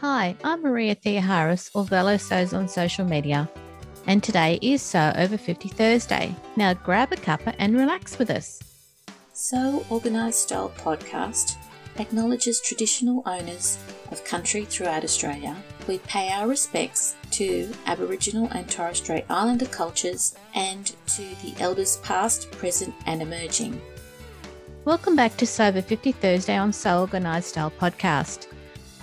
Hi, I'm Maria Thea Harris, or Velo Sews on social media, and today is Sew Over 50 Thursday. Now grab a cuppa and relax with us. Sew Organised Style podcast acknowledges traditional owners of country throughout Australia. We pay our respects to Aboriginal and Torres Strait Islander cultures and to the elders past, present, and emerging. Welcome back to Sew Over 50 Thursday on Sew Organised Style podcast.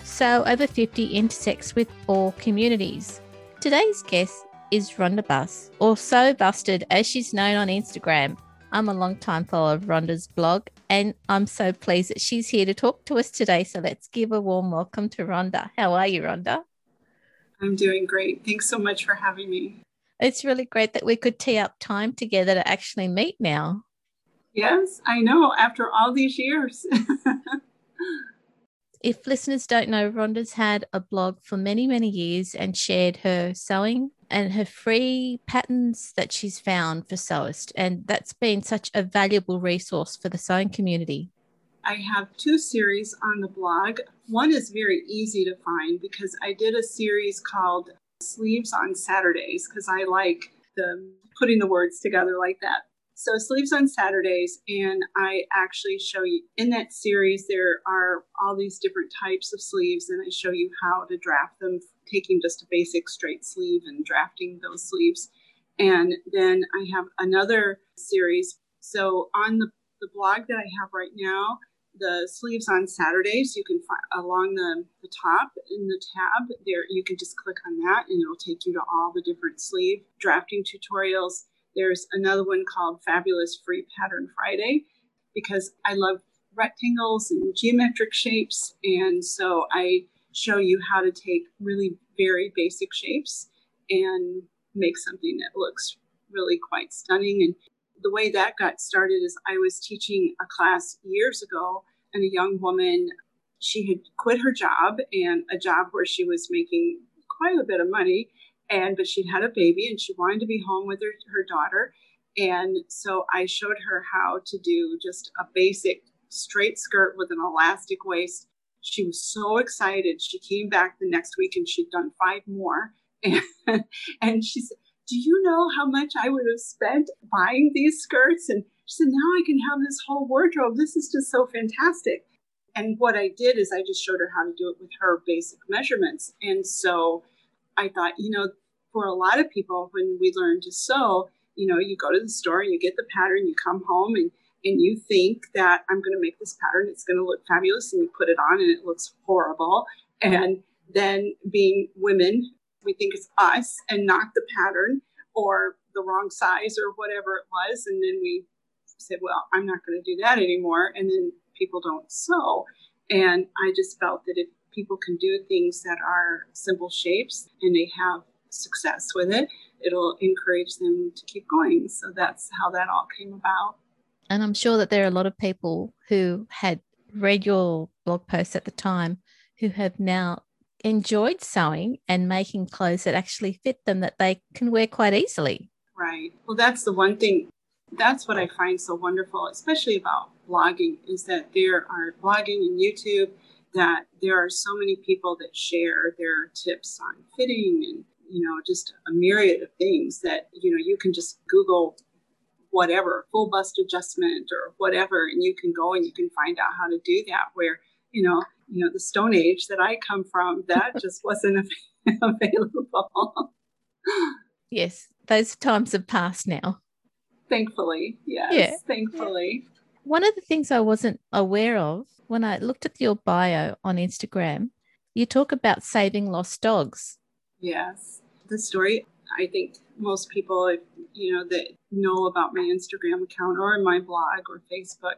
Sew Over 50 intersects with all communities. Today's guest is Rhonda Buss, or So Busted as she's known on Instagram. I'm a long time follower of Rhonda's blog, and I'm so pleased that she's here to talk to us today. So let's give a warm welcome to Rhonda. How are you, Rhonda? I'm doing great. Thanks so much for having me. It's really great that we could tee up time together to actually meet now. Yes, I know, after all these years. if listeners don't know, Rhonda's had a blog for many, many years and shared her sewing and her free patterns that she's found for sewists. And that's been such a valuable resource for the sewing community. I have two series on the blog. One is very easy to find because I did a series called Sleeves on Saturdays because I like the putting the words together like that. So sleeves on Saturdays, and I actually show you in that series there are all these different types of sleeves, and I show you how to draft them, taking just a basic straight sleeve and drafting those sleeves. And then I have another series. So on the, the blog that I have right now, the sleeves on Saturdays, you can find along the, the top in the tab there, you can just click on that and it'll take you to all the different sleeve drafting tutorials there's another one called Fabulous Free Pattern Friday because I love rectangles and geometric shapes. And so I show you how to take really very basic shapes and make something that looks really quite stunning. And the way that got started is I was teaching a class years ago, and a young woman, she had quit her job and a job where she was making quite a bit of money and but she'd had a baby and she wanted to be home with her, her daughter. And so i showed her how to do just a basic straight skirt with an elastic waist. She was so excited. She came back the next week and she'd done five more. And, and she said do you know how much i would have spent buying these skirts? And she said now i can have this whole wardrobe. This is just so fantastic. And what i did is i just showed her how to do it with her basic measurements. And so I thought, you know, for a lot of people, when we learn to sew, you know, you go to the store and you get the pattern, you come home and and you think that I'm going to make this pattern, it's going to look fabulous, and you put it on and it looks horrible. And then being women, we think it's us and not the pattern or the wrong size or whatever it was. And then we said, well, I'm not going to do that anymore. And then people don't sew. And I just felt that if people can do things that are simple shapes and they have success with it, it'll encourage them to keep going. So that's how that all came about. And I'm sure that there are a lot of people who had read your blog posts at the time who have now enjoyed sewing and making clothes that actually fit them that they can wear quite easily. Right. Well, that's the one thing. That's what I find so wonderful, especially about blogging, is that there are blogging and YouTube that there are so many people that share their tips on fitting and you know just a myriad of things that you know you can just google whatever full bust adjustment or whatever and you can go and you can find out how to do that where you know you know the stone age that i come from that just wasn't available. Yes those times have passed now. Thankfully yes yeah. thankfully one of the things i wasn't aware of when I looked at your bio on Instagram, you talk about saving lost dogs. Yes. The story, I think most people, you know, that know about my Instagram account or my blog or Facebook,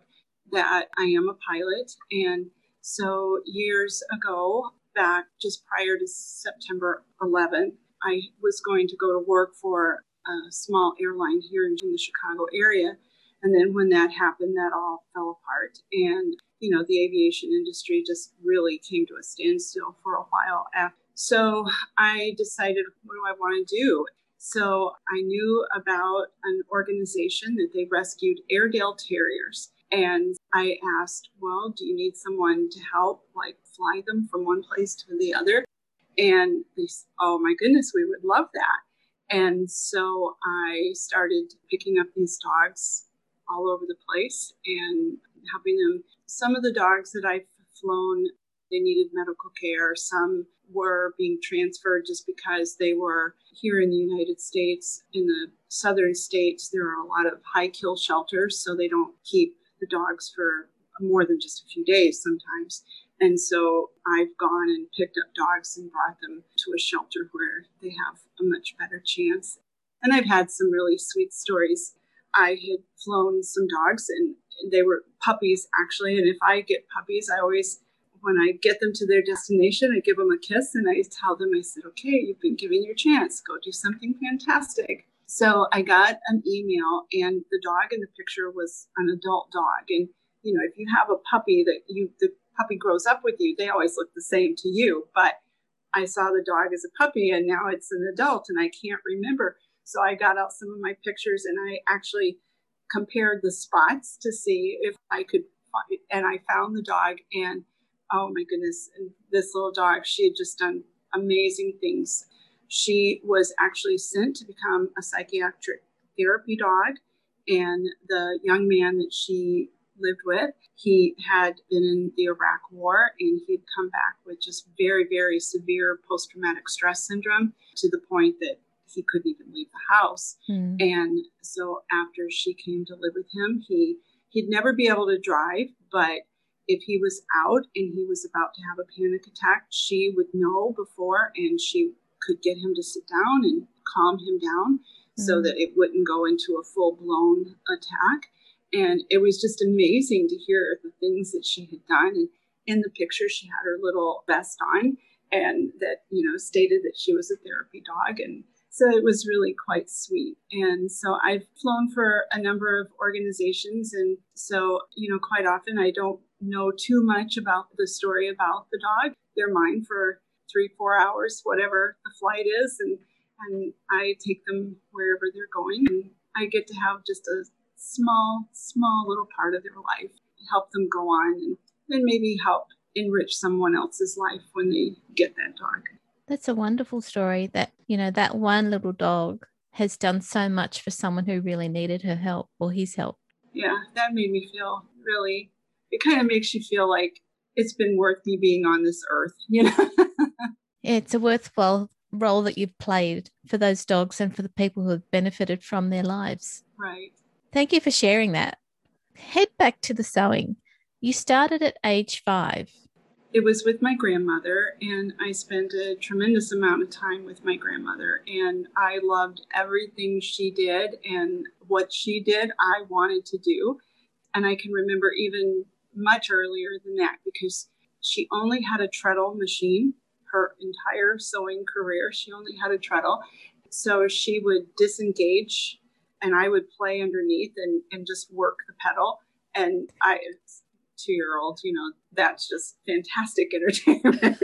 that I am a pilot. And so years ago, back just prior to September 11th, I was going to go to work for a small airline here in the Chicago area. And then when that happened, that all fell apart. And you know, the aviation industry just really came to a standstill for a while. after. So I decided, what do I want to do? So I knew about an organization that they rescued Airedale Terriers. And I asked, well, do you need someone to help, like fly them from one place to the other? And they said, oh my goodness, we would love that. And so I started picking up these dogs all over the place and helping them. Some of the dogs that I've flown, they needed medical care. Some were being transferred just because they were here in the United States. In the southern states, there are a lot of high kill shelters, so they don't keep the dogs for more than just a few days sometimes. And so I've gone and picked up dogs and brought them to a shelter where they have a much better chance. And I've had some really sweet stories. I had flown some dogs and they were puppies actually. And if I get puppies, I always, when I get them to their destination, I give them a kiss and I tell them, I said, okay, you've been given your chance. Go do something fantastic. So I got an email, and the dog in the picture was an adult dog. And you know, if you have a puppy that you the puppy grows up with you, they always look the same to you. But I saw the dog as a puppy, and now it's an adult, and I can't remember. So I got out some of my pictures, and I actually compared the spots to see if I could find, and I found the dog, and oh my goodness, this little dog, she had just done amazing things she was actually sent to become a psychiatric therapy dog. And the young man that she lived with, he had been in the Iraq War and he'd come back with just very, very severe post traumatic stress syndrome to the point that he couldn't even leave the house. Mm. And so after she came to live with him, he he'd never be able to drive, but if he was out and he was about to have a panic attack, she would know before and she could get him to sit down and calm him down mm-hmm. so that it wouldn't go into a full blown attack. And it was just amazing to hear the things that she had done. And in the picture, she had her little vest on and that, you know, stated that she was a therapy dog. And so it was really quite sweet. And so I've flown for a number of organizations. And so, you know, quite often I don't know too much about the story about the dog. They're mine for three, four hours, whatever the flight is, and and I take them wherever they're going, and I get to have just a small, small little part of their life, help them go on, and then maybe help enrich someone else's life when they get that dog. That's a wonderful story. That you know that one little dog has done so much for someone who really needed her help or his help. Yeah, that made me feel really. It kind of makes you feel like it's been worth me being on this earth, you know. it's a worthwhile role that you've played for those dogs and for the people who have benefited from their lives. Right. Thank you for sharing that. Head back to the sewing. You started at age five. It was with my grandmother, and I spent a tremendous amount of time with my grandmother. And I loved everything she did, and what she did, I wanted to do. And I can remember even much earlier than that because she only had a treadle machine her entire sewing career. She only had a treadle. So she would disengage and I would play underneath and, and just work the pedal. And I, two year old, you know, that's just fantastic entertainment.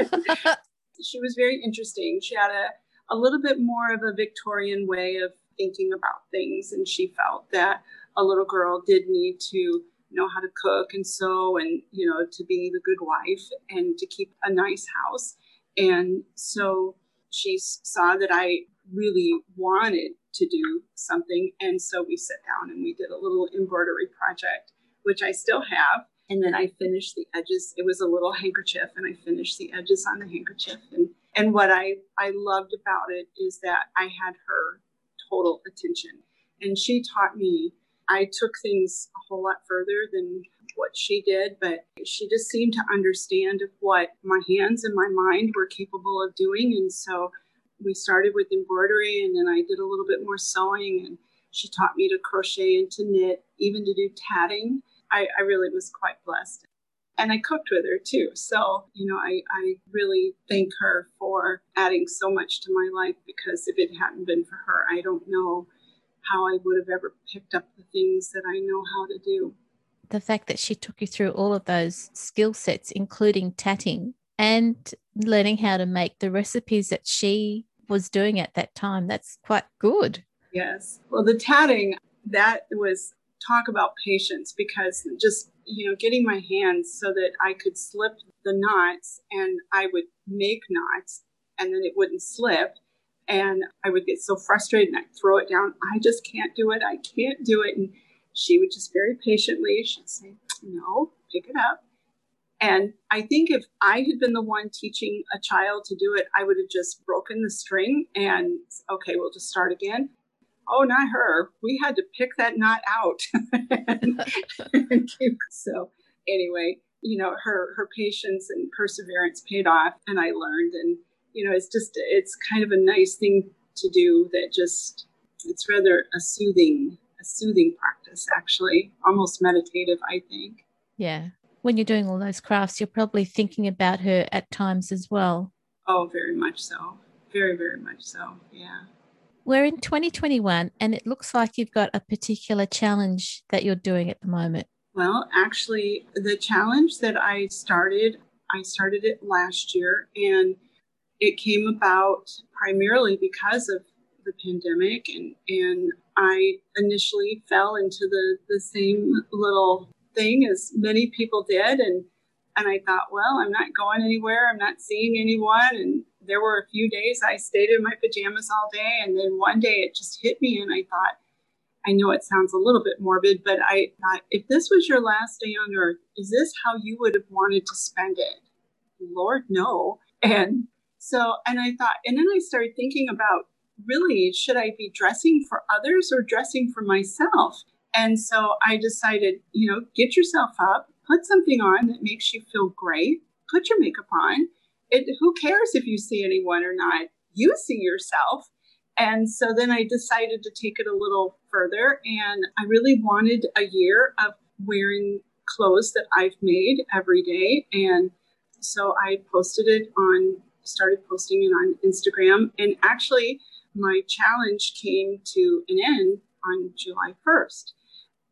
she was very interesting. She had a, a little bit more of a Victorian way of thinking about things. And she felt that a little girl did need to know how to cook and sew and you know to be the good wife and to keep a nice house and so she saw that i really wanted to do something and so we sat down and we did a little embroidery project which i still have and then i finished the edges it was a little handkerchief and i finished the edges on the handkerchief and and what i i loved about it is that i had her total attention and she taught me I took things a whole lot further than what she did, but she just seemed to understand what my hands and my mind were capable of doing. And so we started with embroidery, and then I did a little bit more sewing, and she taught me to crochet and to knit, even to do tatting. I, I really was quite blessed. And I cooked with her too. So, you know, I, I really thank her for adding so much to my life because if it hadn't been for her, I don't know how I would have ever picked up the things that I know how to do. The fact that she took you through all of those skill sets, including tatting and learning how to make the recipes that she was doing at that time, that's quite good. Yes. Well, the tatting, that was talk about patience because just you know getting my hands so that I could slip the knots and I would make knots and then it wouldn't slip and I would get so frustrated and I'd throw it down. I just can't do it. I can't do it. And she would just very patiently, she'd say, No, pick it up. And I think if I had been the one teaching a child to do it, I would have just broken the string and, okay, we'll just start again. Oh, not her. We had to pick that knot out. so, anyway, you know, her her patience and perseverance paid off, and I learned. And you know, it's just it's kind of a nice thing to do that just it's rather a soothing a soothing practice actually almost meditative i think yeah when you're doing all those crafts you're probably thinking about her at times as well oh very much so very very much so yeah we're in 2021 and it looks like you've got a particular challenge that you're doing at the moment well actually the challenge that i started i started it last year and it came about primarily because of the pandemic and and I initially fell into the the same little thing as many people did and and I thought, well, I'm not going anywhere. I'm not seeing anyone. And there were a few days I stayed in my pajamas all day. And then one day it just hit me. And I thought, I know it sounds a little bit morbid, but I thought, if this was your last day on earth, is this how you would have wanted to spend it? Lord, no. And so, and I thought, and then I started thinking about really, should I be dressing for others or dressing for myself? And so I decided, you know, get yourself up, put something on that makes you feel great, put your makeup on. It, who cares if you see anyone or not? You see yourself. And so then I decided to take it a little further. And I really wanted a year of wearing clothes that I've made every day. And so I posted it on started posting it on Instagram. And actually, my challenge came to an end on July 1st.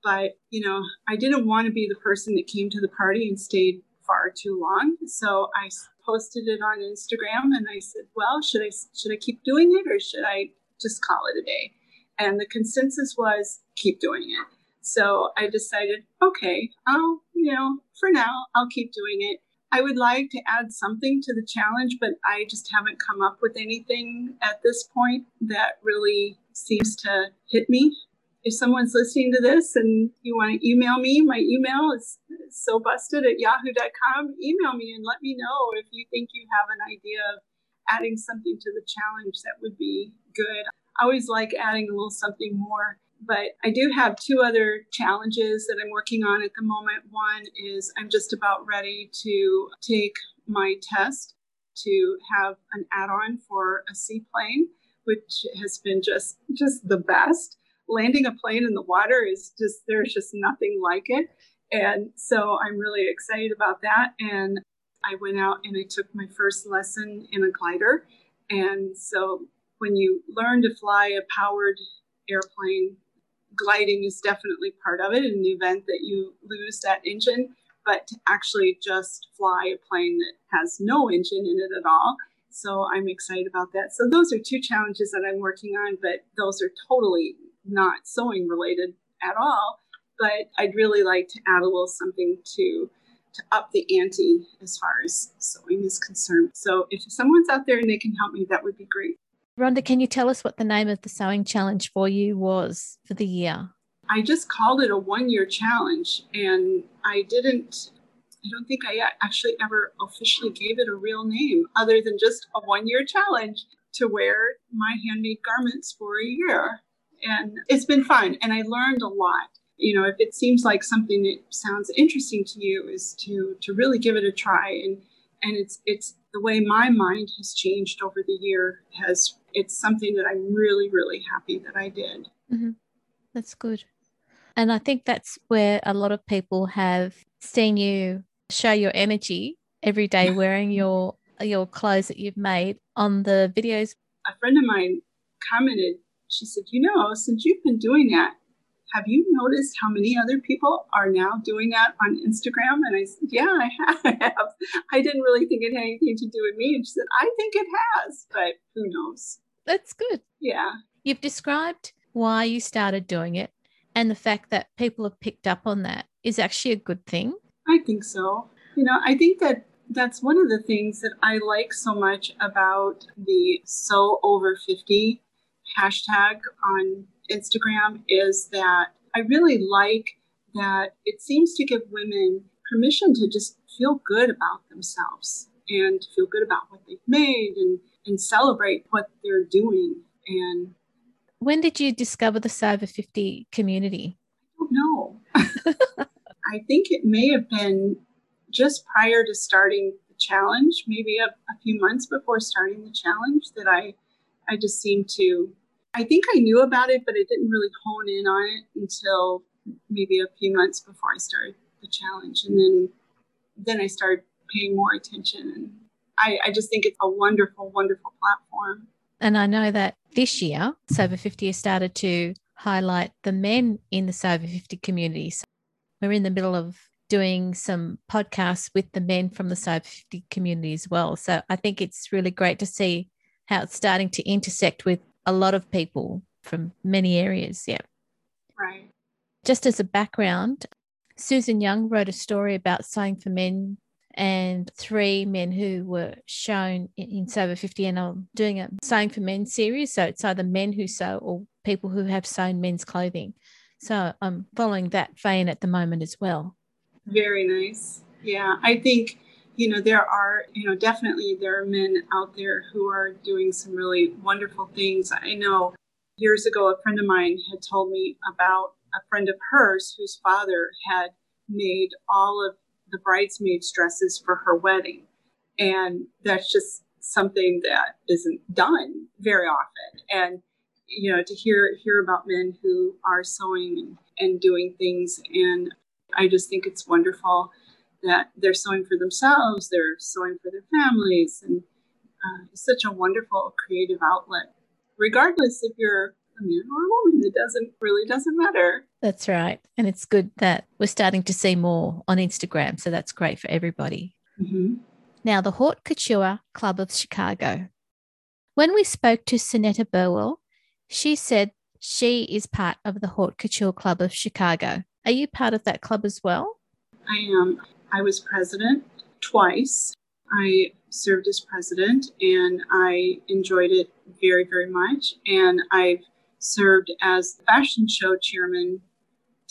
But, you know, I didn't want to be the person that came to the party and stayed far too long. So I posted it on Instagram and I said, well, should I should I keep doing it or should I just call it a day? And the consensus was keep doing it. So I decided, okay, I'll, you know, for now, I'll keep doing it. I would like to add something to the challenge, but I just haven't come up with anything at this point that really seems to hit me. If someone's listening to this and you want to email me, my email is so busted at yahoo.com. Email me and let me know if you think you have an idea of adding something to the challenge that would be good. I always like adding a little something more but I do have two other challenges that I'm working on at the moment. One is I'm just about ready to take my test to have an add-on for a seaplane, which has been just just the best. Landing a plane in the water is just there's just nothing like it. And so I'm really excited about that. And I went out and I took my first lesson in a glider. And so when you learn to fly a powered airplane, gliding is definitely part of it in the event that you lose that engine, but to actually just fly a plane that has no engine in it at all. So I'm excited about that. So those are two challenges that I'm working on, but those are totally not sewing related at all. But I'd really like to add a little something to to up the ante as far as sewing is concerned. So if someone's out there and they can help me, that would be great. Rhonda, can you tell us what the name of the sewing challenge for you was for the year? I just called it a one year challenge and I didn't, I don't think I actually ever officially gave it a real name other than just a one year challenge to wear my handmade garments for a year. And it's been fun and I learned a lot. You know, if it seems like something that sounds interesting to you is to to really give it a try and and it's it's the way my mind has changed over the year has it's something that I'm really, really happy that I did. Mm-hmm. That's good. And I think that's where a lot of people have seen you show your energy every day wearing your your clothes that you've made on the videos. A friend of mine commented, she said, You know, since you've been doing that, have you noticed how many other people are now doing that on Instagram? And I said, Yeah, I have. I didn't really think it had anything to do with me. And she said, I think it has, but who knows? That's good. Yeah. You've described why you started doing it. and the fact that people have picked up on that is actually a good thing. I think so. You know, I think that that's one of the things that I like so much about the Sew Over 50 hashtag on Instagram is that I really like that it seems to give women permission to just feel good about themselves and feel good about what they've made and, and celebrate what they're doing. And when did you discover the Sew Over 50 community? I don't know. I think it may have been just prior to starting the challenge, maybe a, a few months before starting the challenge, that I, I just seemed to. I think I knew about it, but I didn't really hone in on it until maybe a few months before I started the challenge, and then then I started paying more attention. And I, I just think it's a wonderful, wonderful platform. And I know that this year, Sew Over 50 has started to highlight the men in the Sew Over 50 community. So we're in the middle of doing some podcasts with the men from the Sew Over 50 community as well. So I think it's really great to see how it's starting to intersect with a lot of people from many areas. Yeah. Right. Just as a background, Susan Young wrote a story about sewing for men and three men who were shown in Sew Over 50. And I'm doing a Sewing for Men series. So it's either men who sew or people who have sewn men's clothing. So I'm following that vein at the moment as well. Very nice. Yeah. I think, you know, there are, you know, definitely there are men out there who are doing some really wonderful things. I know years ago, a friend of mine had told me about a friend of hers whose father had made all of the bridesmaids' dresses for her wedding. And that's just something that isn't done very often. And you know, to hear hear about men who are sewing and doing things, and I just think it's wonderful that they're sewing for themselves, they're sewing for their families, and uh, it's such a wonderful creative outlet. Regardless if you're a man or a woman. It doesn't really doesn't matter. That's right. And it's good that we're starting to see more on Instagram. So that's great for everybody. Mm-hmm. Now, the Haute Couture Club of Chicago. When we spoke to Sonetta Burwell, she said she is part of the Haute Couture Club of Chicago. Are you part of that club as well? I am. I was president twice. I served as president and I enjoyed it very, very much. And I've served as fashion show chairman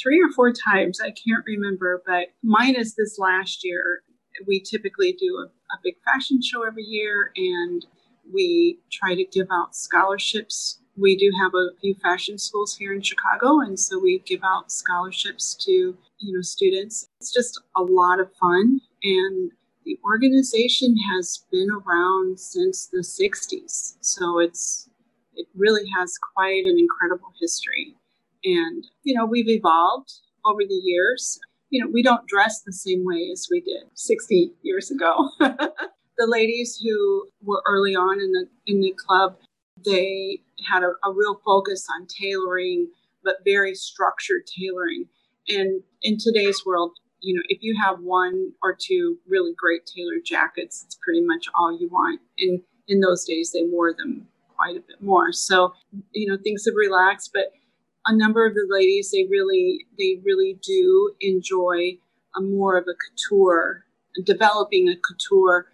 three or four times. I can't remember, but minus this last year, we typically do a, a big fashion show every year and we try to give out scholarships. We do have a few fashion schools here in Chicago, and so we give out scholarships to you know students. It's just a lot of fun, and the organization has been around since the 60s, so it's it really has quite an incredible history. And, you know, we've evolved over the years. You know, we don't dress the same way as we did 60 years ago. the ladies who were early on in the in the club, they had a, a real focus on tailoring, but very structured tailoring. And in today's world, you know, if you have one or two really great tailored jackets, it's pretty much all you want. And in those days, they wore them quite a bit more. So, you know, things have relaxed, but a number of the ladies, they really, they really do enjoy a more of a couture, developing a couture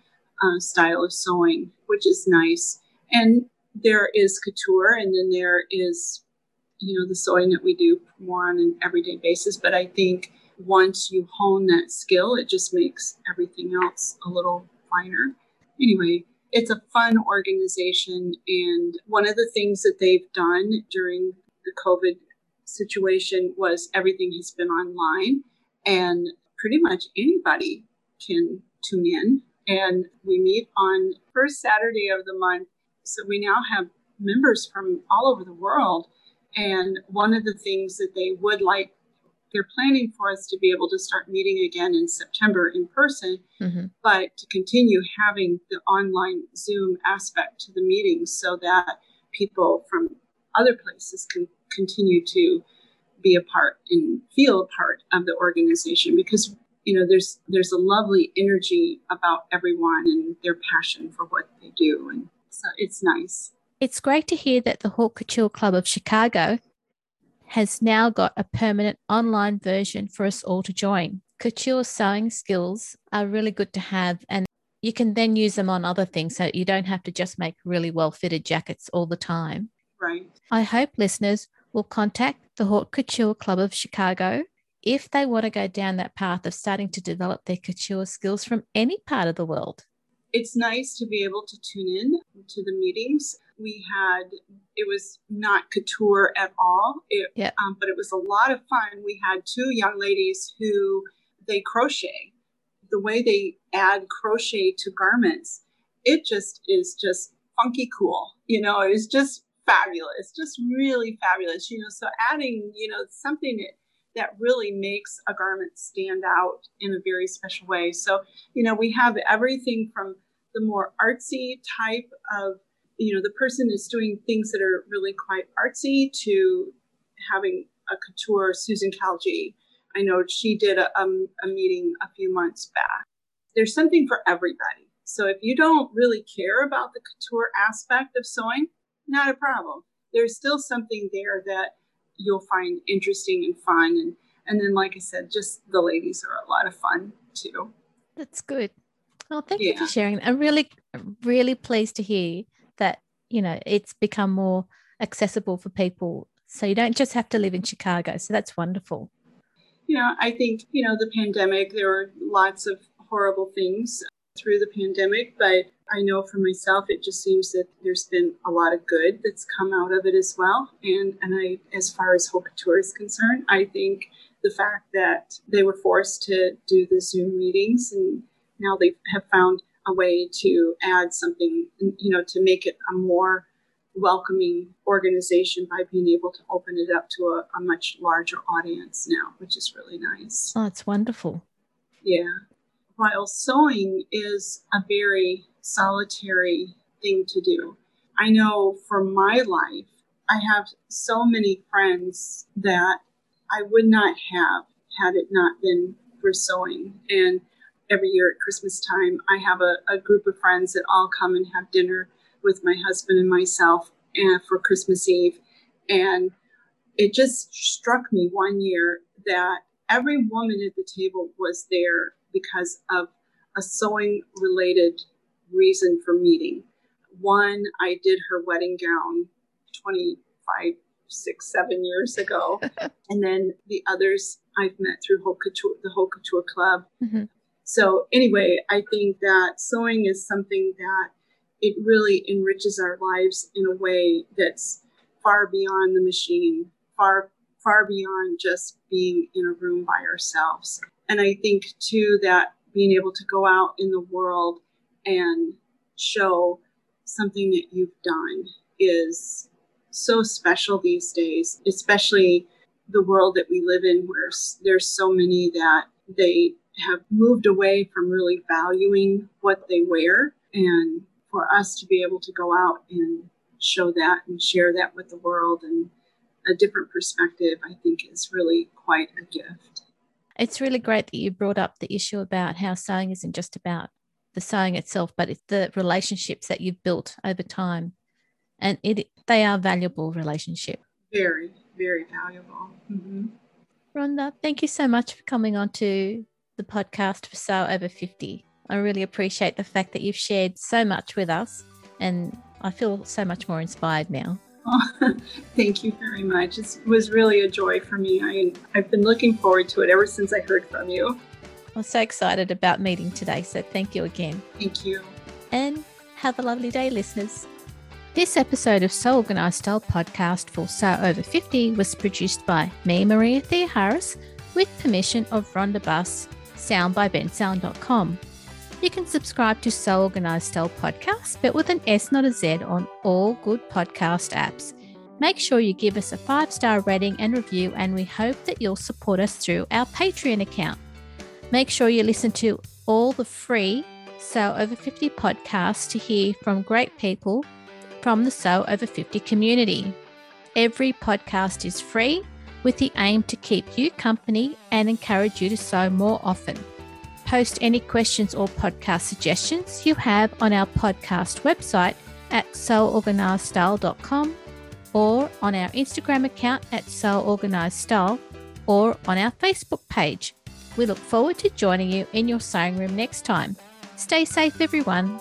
uh, style of sewing, which is nice. And there is couture, and then there is, you know, the sewing that we do more on an everyday basis. But I think once you hone that skill, it just makes everything else a little finer. Anyway, it's a fun organization. And one of the things that they've done during the COVID situation was everything has been online and pretty much anybody can tune in. And we meet on first Saturday of the month. So we now have members from all over the world. And one of the things that they would like they're planning for us to be able to start meeting again in September in person, mm-hmm. but to continue having the online Zoom aspect to the meetings so that people from other places can continue to be a part and feel a part of the organization because you know there's there's a lovely energy about everyone and their passion for what they do and so it's nice it's great to hear that the Haute Couture Club of Chicago has now got a permanent online version for us all to join. Couture sewing skills are really good to have, and you can then use them on other things so you don't have to just make really well fitted jackets all the time. Right. I hope listeners will contact the Haute Couture Club of Chicago if they want to go down that path of starting to develop their couture skills from any part of the world. It's nice to be able to tune in to the meetings. We had, it was not couture at all, it, Yeah. um, but it was a lot of fun. We had two young ladies who they crochet. The way they add crochet to garments, it just is just funky cool. You know, it's just fabulous, just really fabulous. You know, so adding, you know, something that that really makes a garment stand out in a very special way. So, you know, we have everything from the more artsy type of, you know, the person is doing things that are really quite artsy to having a couture, Susan Khalje. I know she did a, um, a meeting a few months back. There's something for everybody. So if you don't really care about the couture aspect of sewing, not a problem. There's still something there that you'll find interesting and fun. And, and then, like I said, just the ladies are a lot of fun too. That's good. Well, thank you for sharing. I'm really, really pleased to hear that, you know, it's become more accessible for people. So you don't just have to live in Chicago. So that's wonderful. know, I think, you know, the pandemic, there were lots of horrible things through the pandemic, but I know for myself, it just seems that there's been a lot of good that's come out of it as well. And, and I, as far as Haute Couture is concerned, I think the fact that they were forced to do the Zoom meetings and now they have found a way to add something, you know, to make it a more welcoming organization by being able to open it up to a, a much larger audience now, which is really nice. Oh, it's wonderful. Yeah. While sewing is a very solitary thing to do, I know for my life, I have so many friends that I would not have had it not been for sewing. And every year at Christmas time, I have a, a group of friends that all come and have dinner with my husband and myself for Christmas Eve. And it just struck me one year that every woman at the table was there because of a sewing related reason for meeting. One, I did her wedding gown 25, six, seven years ago. and then the others I've met through Haute Couture, the Haute Couture Club. Mhm. So anyway, I think that sewing is something that it really enriches our lives in a way that's far beyond the machine, far far beyond just being in a room by ourselves. And I think too that being able to go out in the world and show something that you've done is so special these days, especially the world that we live in where there's so many that they have moved away from really valuing what they wear and for us to be able to go out and show that and share that with the world and a different perspective i think is really quite a gift It's really great that you brought up the issue about how sewing isn't just about the sewing itself, but it's the relationships that you've built over time. And it they are valuable relationships. very very valuable hmm Rhonda, thank you so much for coming on to the podcast for Sew Over 50. I really appreciate the fact that you've shared so much with us, and I feel so much more inspired now. thank you very much it was really a joy for me I, i've been looking forward to it ever since i heard from you I'm so excited about meeting today, so thank you again. thank you and have a lovely day, listeners. This episode of Sew Organised Style podcast for Sew Over 50 was produced by me, Maria Thea Harris, with permission of Rhonda Buss, sound by bensound.com. You can subscribe to Sew Organised Style podcast, but with an S, not a Z, on all good podcast apps. Make sure you give us a five star rating and review, and we hope that you'll support us through our Patreon account. Make sure you listen to all the free Sew Over 50 podcasts to hear from great people from the Sew Over 50 community. Every podcast is free with the aim to keep you company and encourage you to sew more often. Post any questions or podcast suggestions you have on our podcast website at seworganisedstyle.com or on our Instagram account at Sew or on our Facebook page. We look forward to joining you in your sewing room next time. Stay safe, everyone.